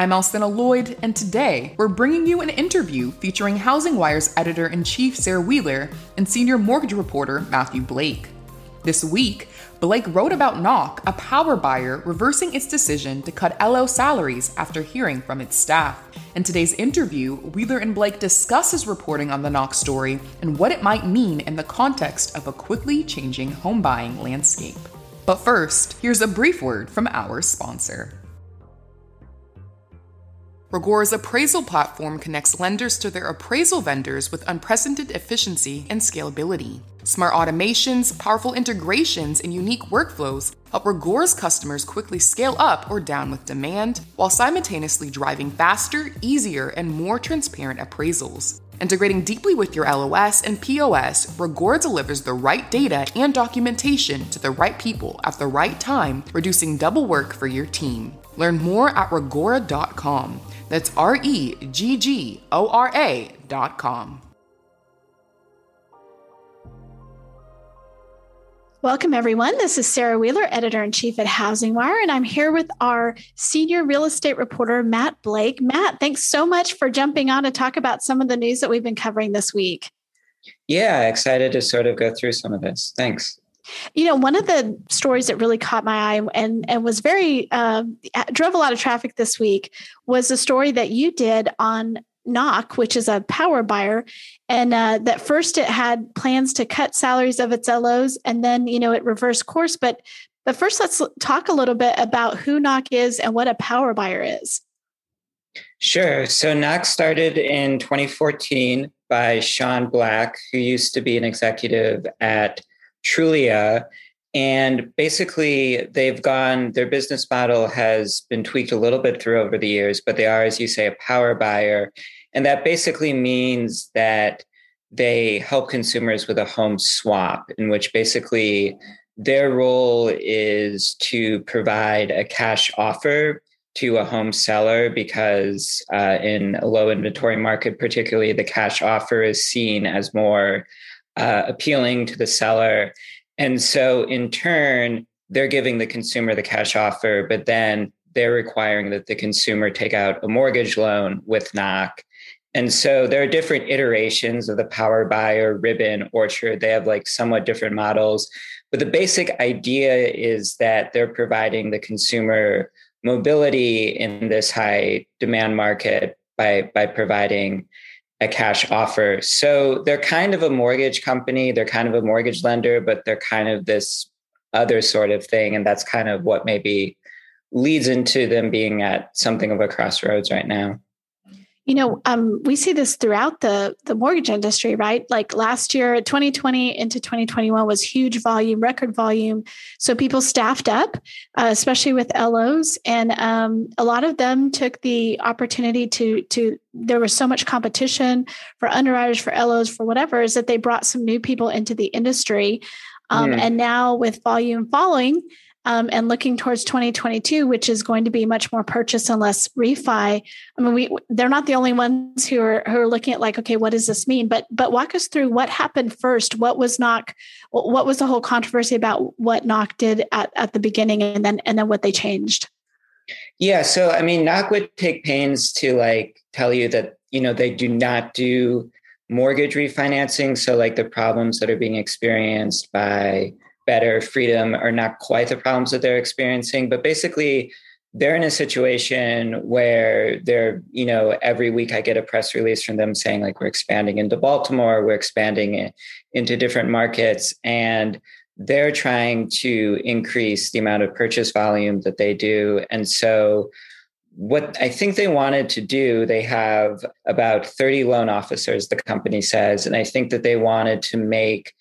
I'm Alcynna Lloyd, and today we're bringing you an interview featuring Housing Wire's editor in chief Sarah Wheeler and senior mortgage reporter Matthew Blake. This week, Blake wrote about Knock, a power buyer reversing its decision to cut LO salaries after hearing from its staff. In today's interview, Wheeler and Blake discuss his reporting on the Knock story and what it might mean in the context of a quickly changing home buying landscape. But first, here's a brief word from our sponsor. Reggora's appraisal platform connects lenders to their appraisal vendors with unprecedented efficiency and scalability. Smart automations, powerful integrations, and unique workflows help Reggora's customers quickly scale up or down with demand while simultaneously driving faster, easier, and more transparent appraisals. Integrating deeply with your LOS and POS, Regora delivers the right data and documentation to the right people at the right time, reducing double work for your team. Learn more at reggora.com. That's R E G G O R A dot com. Welcome, everyone. This is Sarah Wheeler, editor in chief at Housing Wire, and I'm here with our senior real estate reporter, Matt Blake. Matt, thanks so much for jumping on to talk about some of the news that we've been covering this week. Yeah, excited to sort of go through some of this. Thanks. You know, one of the stories that really caught my eye and and was very uh, drove a lot of traffic this week was a story that you did on Knock, which is a power buyer, and uh, that first it had plans to cut salaries of its LOs, and then you know it reversed course. But but first, let's talk a little bit about who Knock is and what a power buyer is. Sure. So Knock started in 2014 by Sean Black, who used to be an executive at Trulia. And basically, they've gone, their business model has been tweaked a little bit through over the years, but they are, as you say, a power buyer. And that basically means that they help consumers with a home swap, in which basically their role is to provide a cash offer to a home seller because uh, in a low inventory market, particularly, the cash offer is seen as more uh, appealing to the seller. And so, in turn, they're giving the consumer the cash offer, but then they're requiring that the consumer take out a mortgage loan with Knock. And so there are different iterations of the Power Buyer, Ribbon, Orchard. They have like somewhat different models. But the basic idea is that they're providing the consumer mobility in this high demand market by, by providing a cash offer. So they're kind of a mortgage company, they're kind of a mortgage lender, but they're kind of this other sort of thing. And that's kind of what maybe leads into them being at something of a crossroads right now you know um, we see this throughout the the mortgage industry right? Like last year 2020 into 2021 was huge volume record volume. So people staffed up uh, especially with los and um, a lot of them took the opportunity to to there was so much competition for underwriters for los for whatever is that they brought some new people into the industry. Um, and now with volume following um, and looking towards 2022, which is going to be much more purchase and less refi. I mean, we they're not the only ones who are who are looking at like, okay, what does this mean? But but walk us through what happened first. What was knock? What was the whole controversy about what knock did at, at the beginning, and then and then what they changed? Yeah, so I mean, knock would take pains to like tell you that you know they do not do mortgage refinancing. So like the problems that are being experienced by better freedom are not quite the problems that they're experiencing but basically they're in a situation where they're you know every week i get a press release from them saying like we're expanding into baltimore we're expanding into different markets and they're trying to increase the amount of purchase volume that they do. And so what I think they wanted to do, they have about 30 loan officers, the company says, and I think that they wanted to make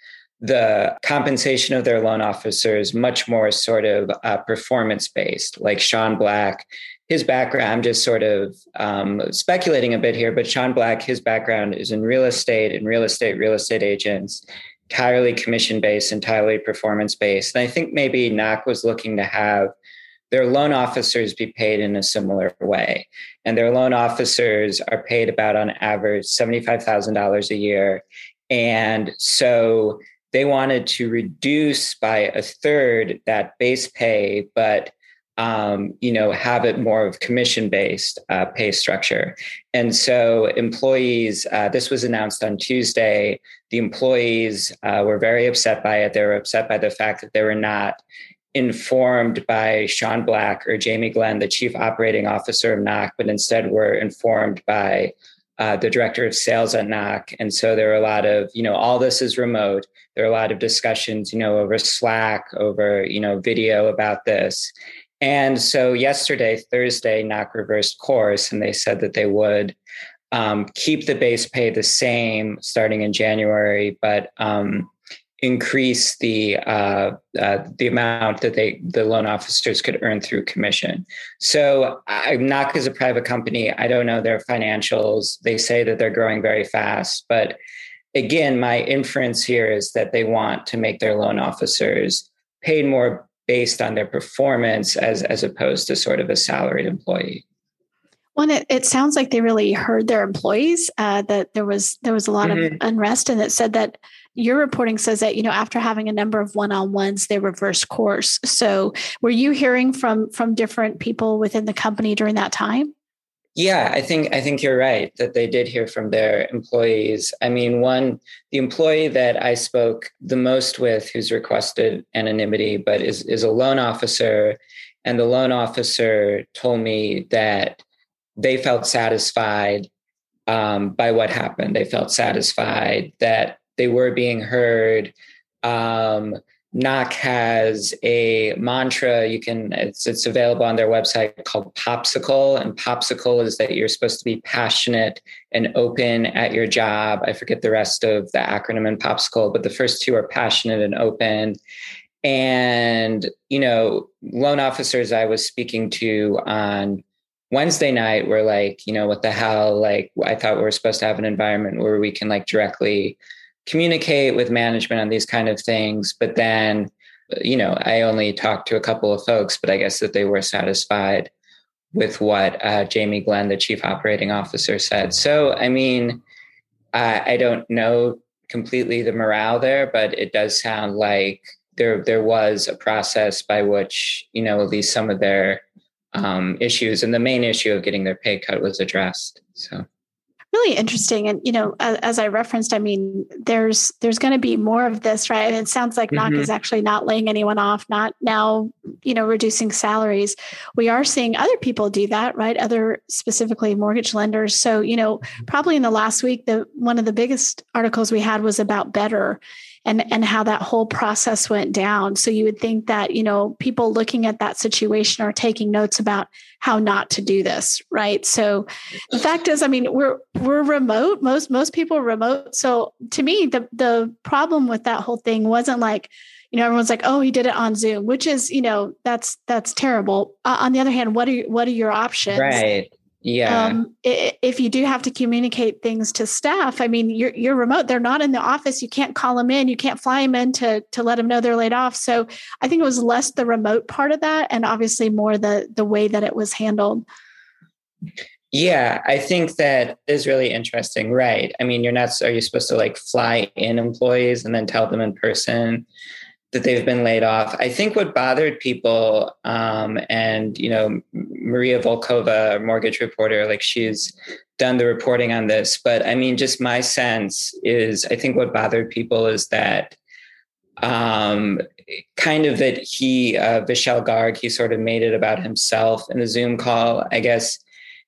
the compensation of their loan officers much more sort of uh, performance based, like Sean Black. His background, I'm just sort of um, speculating a bit here, but Sean Black, his background is in real estate and real estate, real estate agents. entirely commission based, entirely performance based. And I think maybe Knock was looking to have their loan officers be paid in a similar way. And their loan officers are paid about on average $75,000 a year. And so they wanted to reduce by a third that base pay, but um, you know, have it more of commission-based uh, pay structure. And so, employees. Uh, this was announced on Tuesday. The employees uh, were very upset by it. They were upset by the fact that they were not informed by Sean Black or Jamie Glenn, the chief operating officer of Knock, but instead were informed by uh, the director of sales at Knock. And so there are a lot of, you know, all this is remote. There are a lot of discussions, you know, over Slack, over, you know, video about this. And so yesterday, Thursday, Knock reversed course and they said that they would um, keep the base pay the same starting in January, but um, increase the uh, uh, the amount that they the loan officers could earn through commission. So I'm not as a private company. I don't know their financials. They say that they're growing very fast, but again, my inference here is that they want to make their loan officers paid more based on their performance as as opposed to sort of a salaried employee. Well, it, it sounds like they really heard their employees. Uh, that there was there was a lot mm-hmm. of unrest, and it said that your reporting says that you know after having a number of one-on-ones they reversed course. So were you hearing from from different people within the company during that time? Yeah i think i think you're right that they did hear from their employees. I mean one the employee that i spoke the most with who's requested anonymity but is is a loan officer and the loan officer told me that they felt satisfied um, by what happened. They felt satisfied that they were being heard. Um, Knock has a mantra you can it's it's available on their website called Popsicle, and Popsicle is that you're supposed to be passionate and open at your job. I forget the rest of the acronym in Popsicle, but the first two are passionate and open. And you know, loan officers I was speaking to on Wednesday night were like, you know, what the hell? Like, I thought we were supposed to have an environment where we can like directly communicate with management on these kind of things. But then, you know, I only talked to a couple of folks, but I guess that they were satisfied with what uh, Jamie Glenn, the chief operating officer, said. So, I mean, I, I don't know completely the morale there, but it does sound like there there was a process by which you know at least some of their um, issues and the main issue of getting their pay cut was addressed. So really interesting. And you know as, as i referenced i mean there's there's going to be more of this right? And it sounds like mm-hmm. Knock is actually not laying anyone off not now you know reducing salaries. We are seeing other people do that right? Other specifically mortgage lenders. So you know probably in the last week the one of the biggest articles we had was about better and and how that whole process went down. So you would think that you know people looking at that situation are taking notes about how not to do this right? So the fact is i mean we're we're remote. Most most people are remote. So to me the the problem with that whole thing wasn't like you know everyone's like oh he did it on zoom which is you know that's that's terrible. Uh, on the other hand what are what are your options? Right yeah. Um, if you do have to communicate things to staff, I mean, you're you're remote. They're not in the office. You can't call them in. You can't fly them in to to let them know they're laid off. So I think it was less the remote part of that, and obviously more the the way that it was handled. Yeah, I think that is really interesting. Right. I mean, you're not. Are you supposed to like fly in employees and then tell them in person? That they've been laid off. I think what bothered people, um, and you know, Maria Volkova, mortgage reporter, like she's done the reporting on this. But I mean, just my sense is, I think what bothered people is that, um, kind of that he, uh, Vishal Garg, he sort of made it about himself in the Zoom call. I guess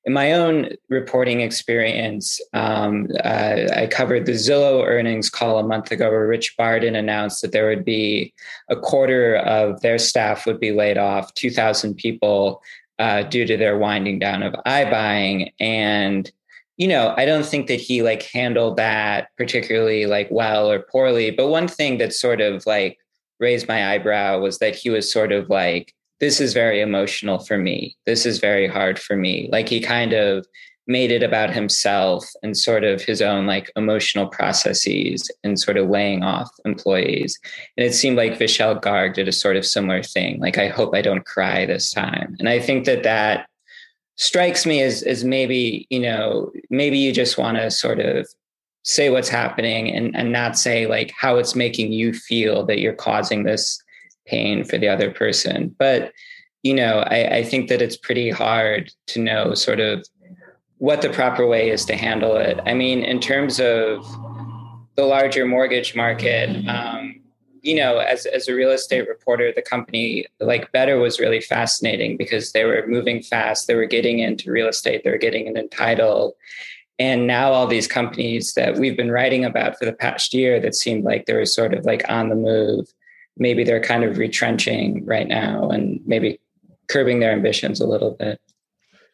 in my own reporting experience, um, uh, I covered the Zillow earnings call a month ago where Rich Barton announced that there would be a quarter of their staff would be laid off, 2,000 people uh, due to their winding down of iBuying. And, you know, I don't think that he like handled that particularly like well or poorly. But one thing that sort of like raised my eyebrow was that he was sort of like, this is very emotional for me. This is very hard for me. Like he kind of made it about himself and sort of his own like emotional processes and sort of laying off employees. And it seemed like Vishal Garg did a sort of similar thing. Like, I hope I don't cry this time. And I think that that strikes me as, as maybe, you know, maybe you just want to sort of say what's happening and, and not say like how it's making you feel that you're causing this pain for the other person. But, you know, I, I think that it's pretty hard to know sort of what the proper way is to handle it. I mean, in terms of the larger mortgage market, um, you know, as, as a real estate reporter, the company like Better was really fascinating because they were moving fast. They were getting into real estate. They were getting an entitled. And now all these companies that we've been writing about for the past year that seemed like they were sort of like on the move, maybe they're kind of retrenching right now and maybe curbing their ambitions a little bit.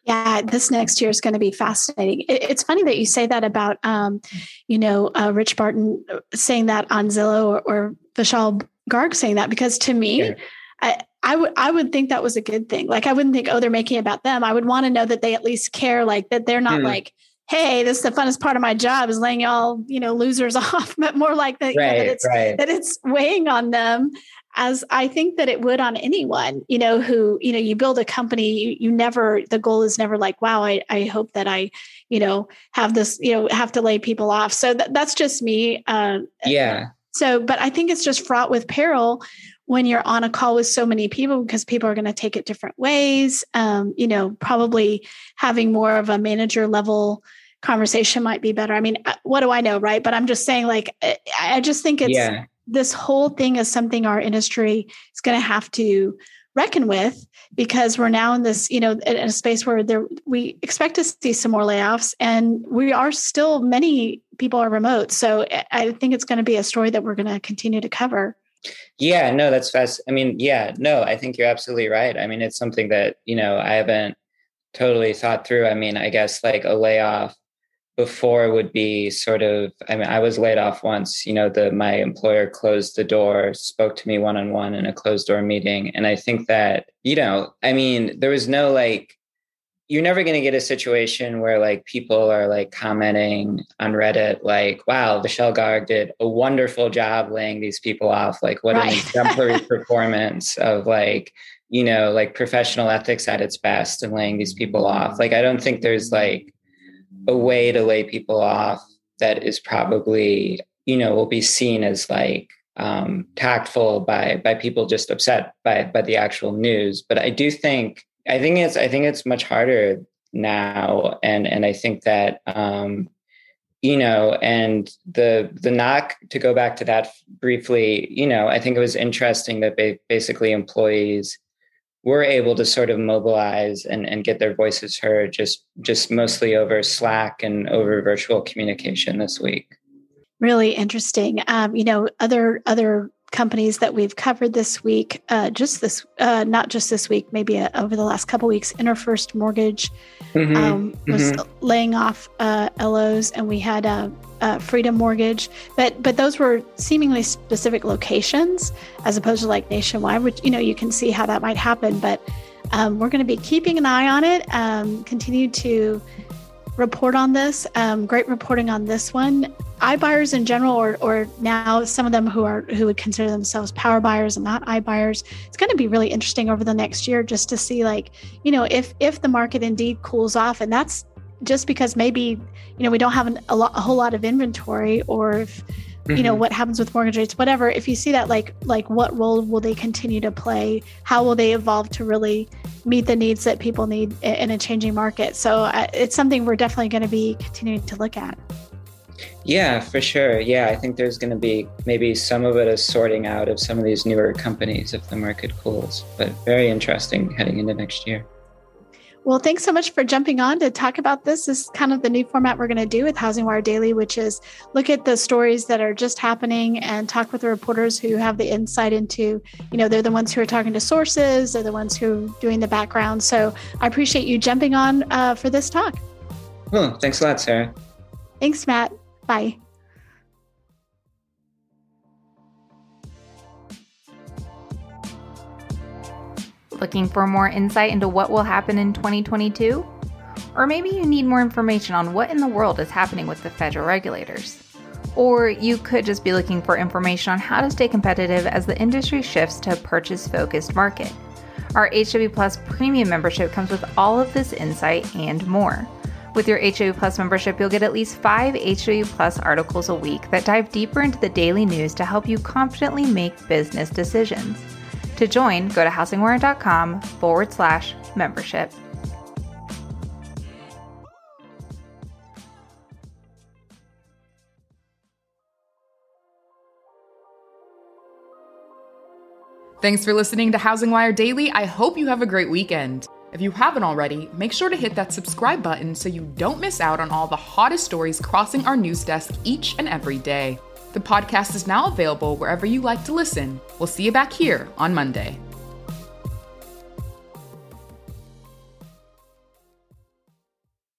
Yeah, this next year is going to be fascinating. It's funny that you say that about, um, you know, uh, Rich Barton saying that on Zillow or, or Vishal Garg saying that because to me, yeah. I, I would I would think that was a good thing. Like I wouldn't think, oh, they're making about them. I would want to know that they at least care, like that they're not mm. like, hey, this is the funnest part of my job is laying y'all, you know, losers off, but more like that, right, you know, that, it's, right. that it's weighing on them as I think that it would on anyone, you know, who, you know, you build a company, you, you never, the goal is never like, wow, I, I hope that I, you know, have this, you know, have to lay people off. So th- that's just me. Uh, yeah. So, but I think it's just fraught with peril when you're on a call with so many people because people are going to take it different ways. Um, you know, probably having more of a manager level conversation might be better. I mean, uh, what do I know, right? But I'm just saying, like, I just think it's, yeah. this whole thing is something our industry is going to have to reckon with because we're now in this you know in a space where there we expect to see some more layoffs and we are still many people are remote. So i think it's going to be a story that we're going to continue to cover. Yeah no that's fast i mean yeah no i think you're absolutely right. I mean it's something that you know i haven't totally thought through. I mean i guess like a layoff before would be sort of i mean i was laid off once you know the my employer closed the door spoke to me one on one in a closed door meeting. And i think that you know i mean there was no like you're never going to get a situation where like people are like commenting on reddit like wow Vishal Garg did a wonderful job laying these people off. Like what right. an exemplary performance of like you know like professional ethics at its best and laying these people off. Like i don't think there's like a way to lay people off that is probably you know will be seen as like um, tactful by by people just upset by by the actual news. But I do think I think it's I think it's much harder now, and and I think that um, you know, and the the knock to go back to that briefly, you know, I think it was interesting that they basically employees were able to sort of mobilize and, and get their voices heard just just mostly over slack and over virtual communication this week. Really interesting. Um, you know other other companies that we've covered this week uh, just this uh, not just this week maybe uh, over the last couple weeks interfirst mortgage mm-hmm. um, was mm-hmm. laying off uh, LOs and we had uh, uh, Freedom Mortgage, but but those were seemingly specific locations as opposed to like nationwide, which you know you can see how that might happen. But um, we're going to be keeping an eye on it. Um, continue to report on this. Um, great reporting on this one. iBuyers in general, or or now some of them who are who would consider themselves power buyers and not iBuyers. It's going to be really interesting over the next year just to see like you know if if the market indeed cools off, and that's just because maybe you know we don't have an, a, lot, a whole lot of inventory or if mm-hmm. you know mm-hmm. what happens with mortgage rates whatever if you see that like like what role will they continue to play how will they evolve to really meet the needs that people need in a changing market so uh, it's something we're definitely going to be continuing to look at yeah for sure yeah i think there's going to be maybe some of it is sorting out of some of these newer companies if the market cools but very interesting heading into next year well, thanks so much for jumping on to talk about this. This is kind of the new format we're going to do with Housing Wire Daily, which is look at the stories that are just happening and talk with the reporters who have the insight into, you know, they're the ones who are talking to sources, they're the ones who are doing the background. So I appreciate you jumping on uh, for this talk. Oh, thanks a lot, Sarah. Thanks, Matt. Bye. Looking for more insight into what will happen in 2022? Or maybe you need more information on what in the world is happening with the federal regulators. Or you could just be looking for information on how to stay competitive as the industry shifts to a purchase focused market. Our HW Plus premium membership comes with all of this insight and more. With your HW Plus membership, you'll get at least five HW Plus articles a week that dive deeper into the daily news to help you confidently make business decisions. To join, go to housingwire.com forward slash membership. Thanks for listening to Housing Wire Daily. I hope you have a great weekend. If you haven't already, make sure to hit that subscribe button so you don't miss out on all the hottest stories crossing our news desk each and every day. The podcast is now available wherever you like to listen. We'll see you back here on Monday.